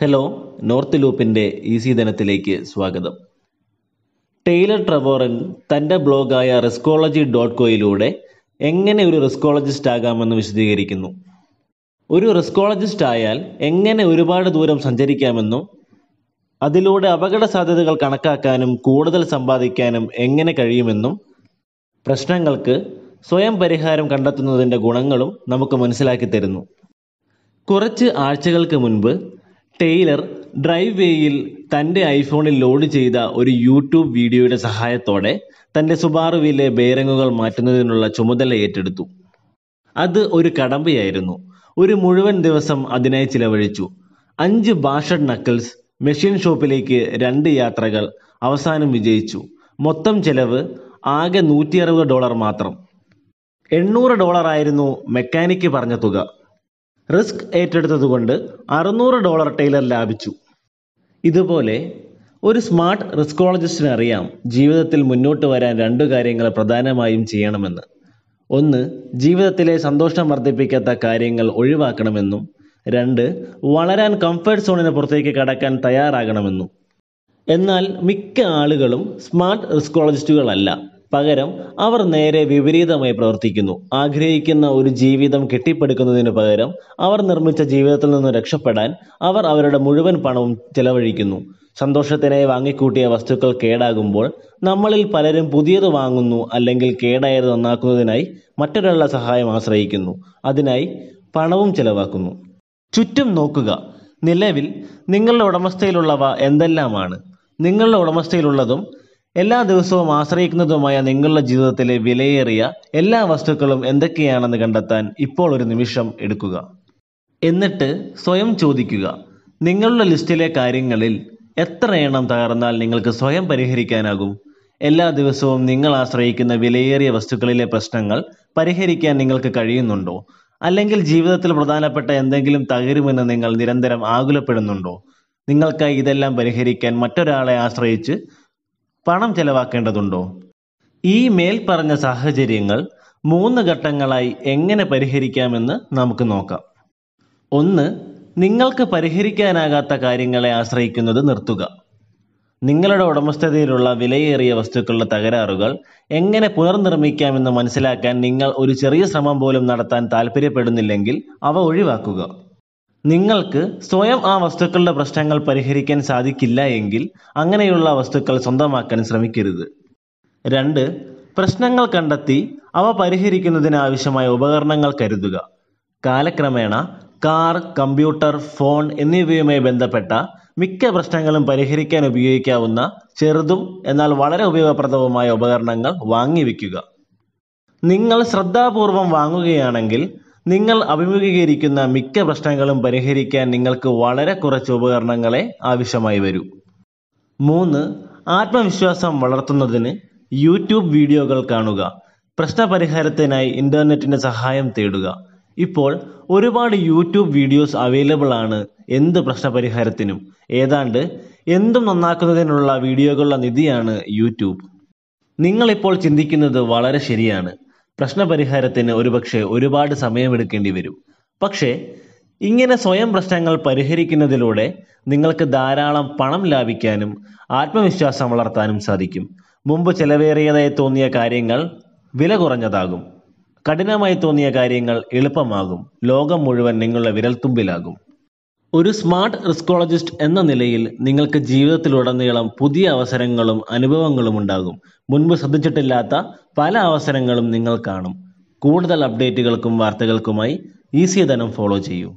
Hello north ലൂപ്പിന്റെ easy ദിനത്തിലേക്ക് സ്വാഗതം. ടെയ്ലർ ട്രവോറൻ തന്റെ ബ്ലോഗായ റിസ്കോളജി ഡോട്ട് കോയിലൂടെ എങ്ങനെ ഒരു റിസ്കോളജിസ്റ്റ് ആകാമെന്ന് വിശദീകരിക്കുന്നു. ഒരു റിസ്കോളജിസ്റ്റ് ആയാൽ എങ്ങനെ ഒരുപാട് ദൂരം സഞ്ചരിക്കാമെന്നും അതിലൂടെ അപകട സാധ്യതകൾ കണക്കാക്കാനും കൂടുതൽ സമ്പാദിക്കാനും എങ്ങനെ കഴിയുമെന്നും പ്രശ്നങ്ങൾക്ക് സ്വയം പരിഹാരം കണ്ടെത്തുന്നതിന്റെ ഗുണങ്ങളും നമുക്ക് മനസ്സിലാക്കി തരുന്നു. കുറച്ച് ആഴ്ചകൾക്ക് മുൻപ് ടെയ്ലർ ഡ്രൈവ് വേയിൽ തന്റെ ഐഫോണിൽ ലോഡ് ചെയ്ത ഒരു യൂട്യൂബ് വീഡിയോയുടെ സഹായത്തോടെ തന്റെ സുബാറുവിലെ ബേരങ്ങുകൾ മാറ്റുന്നതിനുള്ള ചുമതല ഏറ്റെടുത്തു. അത് ഒരു കടമ്പയായിരുന്നു. ഒരു മുഴുവൻ ദിവസം അതിനായി ചിലവഴിച്ചു. അഞ്ച് ബാഷഡ് നക്കിൾസ് മെഷീൻ ഷോപ്പിലേക്ക് രണ്ട് യാത്രകൾ അവസാനം വിജയിച്ചു. മൊത്തം ചെലവ് ആകെ നൂറ്റി അറുപത് ഡോളർ മാത്രം. എണ്ണൂറ് ഡോളർ ആയിരുന്നു മെക്കാനിക്ക് പറഞ്ഞ തുക. റിസ്ക് ഏറ്റെടുത്തതുകൊണ്ട് അറുന്നൂറ് ഡോളർ ടൈലർ ലാഭിച്ചു. ഇതുപോലെ ഒരു സ്മാർട്ട് റിസ്കോളജിസ്റ്റിന് അറിയാം ജീവിതത്തിൽ മുന്നോട്ട് വരാൻ രണ്ടു കാര്യങ്ങൾ പ്രധാനമായും ചെയ്യണമെന്ന്. ഒന്ന് ജീവിതത്തിലെ സന്തോഷം വർദ്ധിപ്പിക്കാത്ത കാര്യങ്ങൾ ഒഴിവാക്കണമെന്നും രണ്ട് വളരാൻ കംഫർട്ട് സോണിന് പുറത്തേക്ക് കടക്കാൻ തയ്യാറാകണമെന്നും. എന്നാൽ മിക്ക ആളുകളും സ്മാർട്ട് റിസ്കോളജിസ്റ്റുകളല്ല. പകരം അവർ നേരെ വിപരീതമായി പ്രവർത്തിക്കുന്നു. ആഗ്രഹിക്കുന്ന ഒരു ജീവിതം കെട്ടിപ്പടുക്കുന്നതിന് പകരം അവർ നിർമ്മിച്ച ജീവിതത്തിൽ നിന്ന് രക്ഷപ്പെടാൻ അവർ അവരുടെ മുഴുവൻ പണവും ചെലവഴിക്കുന്നു. സന്തോഷത്തിനായി വാങ്ങിക്കൂട്ടിയ വസ്തുക്കൾ കേടാകുമ്പോൾ നമ്മളിൽ പലരും പുതിയത് വാങ്ങുന്നു അല്ലെങ്കിൽ കേടായത് നന്നാക്കുന്നതിനായി മറ്റൊരാളുടെ സഹായം ആശ്രയിക്കുന്നു. അതിനായി പണവും ചെലവാക്കുന്നു. ചുറ്റും നോക്കുക. നിലവിൽ നിങ്ങളുടെ ഉടമസ്ഥയിലുള്ളവ എന്തെല്ലാമാണ്? നിങ്ങളുടെ ഉടമസ്ഥയിലുള്ളതും എല്ലാ ദിവസവും ആശ്രയിക്കുന്നതുമായ നിങ്ങളുടെ ജീവിതത്തിലെ വിലയേറിയ എല്ലാ വസ്തുക്കളും എന്തൊക്കെയാണെന്ന് കണ്ടെത്താൻ ഇപ്പോൾ ഒരു നിമിഷം എടുക്കുക. എന്നിട്ട് സ്വയം ചോദിക്കുക. നിങ്ങളുടെ ലിസ്റ്റിലെ കാര്യങ്ങളിൽ എത്ര എണ്ണം തകർന്നാൽ നിങ്ങൾക്ക് സ്വയം പരിഹരിക്കാനാകും? എല്ലാ ദിവസവും നിങ്ങൾ ആശ്രയിക്കുന്ന വിലയേറിയ വസ്തുക്കളിലെ പ്രശ്നങ്ങൾ പരിഹരിക്കാൻ നിങ്ങൾക്ക് കഴിയുന്നുണ്ടോ? അല്ലെങ്കിൽ ജീവിതത്തിൽ പ്രധാനപ്പെട്ട എന്തെങ്കിലും തകരുമെന്ന് നിങ്ങൾ നിരന്തരം ആകുലപ്പെടുന്നുണ്ടോ? നിങ്ങൾക്കായി ഇതെല്ലാം പരിഹരിക്കാൻ മറ്റൊരാളെ ആശ്രയിച്ച് പണം ചെലവാക്കേണ്ടതുണ്ടോ? ഈ മേൽപ്പറഞ്ഞ സാഹചര്യങ്ങൾ മൂന്ന് ഘട്ടങ്ങളായി എങ്ങനെ പരിഹരിക്കാമെന്ന് നമുക്ക് നോക്കാം. ഒന്ന് നിങ്ങൾക്ക് പരിഹരിക്കാനാകാത്ത കാര്യങ്ങളെ ആശ്രയിക്കുന്നത് നിർത്തുക. നിങ്ങളുടെ ഉടമസ്ഥതയിലുള്ള വിലയേറിയ വസ്തുക്കളുടെ തകരാറുകൾ എങ്ങനെ പുനർനിർമ്മിക്കാമെന്ന് മനസ്സിലാക്കാൻ നിങ്ങൾ ഒരു ചെറിയ ശ്രമം പോലും നടത്താൻ താൽപ്പര്യപ്പെടുന്നില്ലെങ്കിൽ അവ ഒഴിവാക്കുക. നിങ്ങൾക്ക് സ്വയം ആ വസ്തുക്കളുടെ പ്രശ്നങ്ങൾ പരിഹരിക്കാൻ സാധിക്കില്ല എങ്കിൽ അങ്ങനെയുള്ള വസ്തുക്കൾ സ്വന്തമാക്കാൻ ശ്രമിക്കരുത്. രണ്ട് പ്രശ്നങ്ങൾ കണ്ടെത്തി അവ പരിഹരിക്കുന്നതിന് ആവശ്യമായ ഉപകരണങ്ങൾ കരുതുക. കാലക്രമേണ കാർ കമ്പ്യൂട്ടർ ഫോൺ എന്നിവയുമായി ബന്ധപ്പെട്ട മിക്ക പ്രശ്നങ്ങളും പരിഹരിക്കാൻ ഉപയോഗിക്കാവുന്ന ചെറുതും എന്നാൽ വളരെ ഉപയോഗപ്രദവുമായ ഉപകരണങ്ങൾ വാങ്ങിവെക്കുക. നിങ്ങൾ ശ്രദ്ധാപൂർവം വാങ്ങുകയാണെങ്കിൽ നിങ്ങൾ അഭിമുഖീകരിക്കുന്ന മിക്ക പ്രശ്നങ്ങളും പരിഹരിക്കാൻ നിങ്ങൾക്ക് വളരെ കുറച്ച് ഉപകരണങ്ങളെ ആവശ്യമായി വരൂ. മൂന്ന് ആത്മവിശ്വാസം വളർത്തുന്നതിന് യൂട്യൂബ് വീഡിയോകൾ കാണുക. പ്രശ്നപരിഹാരത്തിനായി ഇന്റർനെറ്റിന്റെ സഹായം തേടുക. ഇപ്പോൾ ഒരുപാട് യൂട്യൂബ് വീഡിയോസ് അവൈലബിൾ ആണ് എന്ത് പ്രശ്നപരിഹാരത്തിനും. ഏതാണ്ട് എന്തും നന്നാക്കുന്നതിനുള്ള വീഡിയോകളുടെ നിധിയാണ് യൂട്യൂബ്. നിങ്ങളിപ്പോൾ ചിന്തിക്കുന്നത് വളരെ ശരിയാണ്. പ്രശ്നപരിഹാരത്തിന് ഒരുപക്ഷെ ഒരുപാട് സമയമെടുക്കേണ്ടി വരും. പക്ഷേ ഇങ്ങനെ സ്വയം പ്രശ്നങ്ങൾ പരിഹരിക്കുന്നതിലൂടെ നിങ്ങൾക്ക് ധാരാളം പണം ലാഭിക്കാനും ആത്മവിശ്വാസം വളർത്താനും സാധിക്കും. മുമ്പ് ചെലവേറിയതായി തോന്നിയ കാര്യങ്ങൾ വില കുറഞ്ഞതാകും. കഠിനമായി തോന്നിയ കാര്യങ്ങൾ എളുപ്പമാകും. ലോകം മുഴുവൻ നിങ്ങളുടെ വിരൽത്തുമ്പിലാകും. ഒരു സ്മാർട്ട് റിസ്കോളജിസ്റ്റ് എന്ന നിലയിൽ നിങ്ങൾക്ക് ജീവിതത്തിലുടനീളം പുതിയ അവസരങ്ങളും അനുഭവങ്ങളും ഉണ്ടാകും. മുൻപ് ശ്രദ്ധിച്ചിട്ടില്ലാത്ത പല അവസരങ്ങളും നിങ്ങൾ കാണും. കൂടുതൽ അപ്ഡേറ്റുകൾക്കും വാർത്തകൾക്കുമായി ഈസി ധനം ഫോളോ ചെയ്യൂ.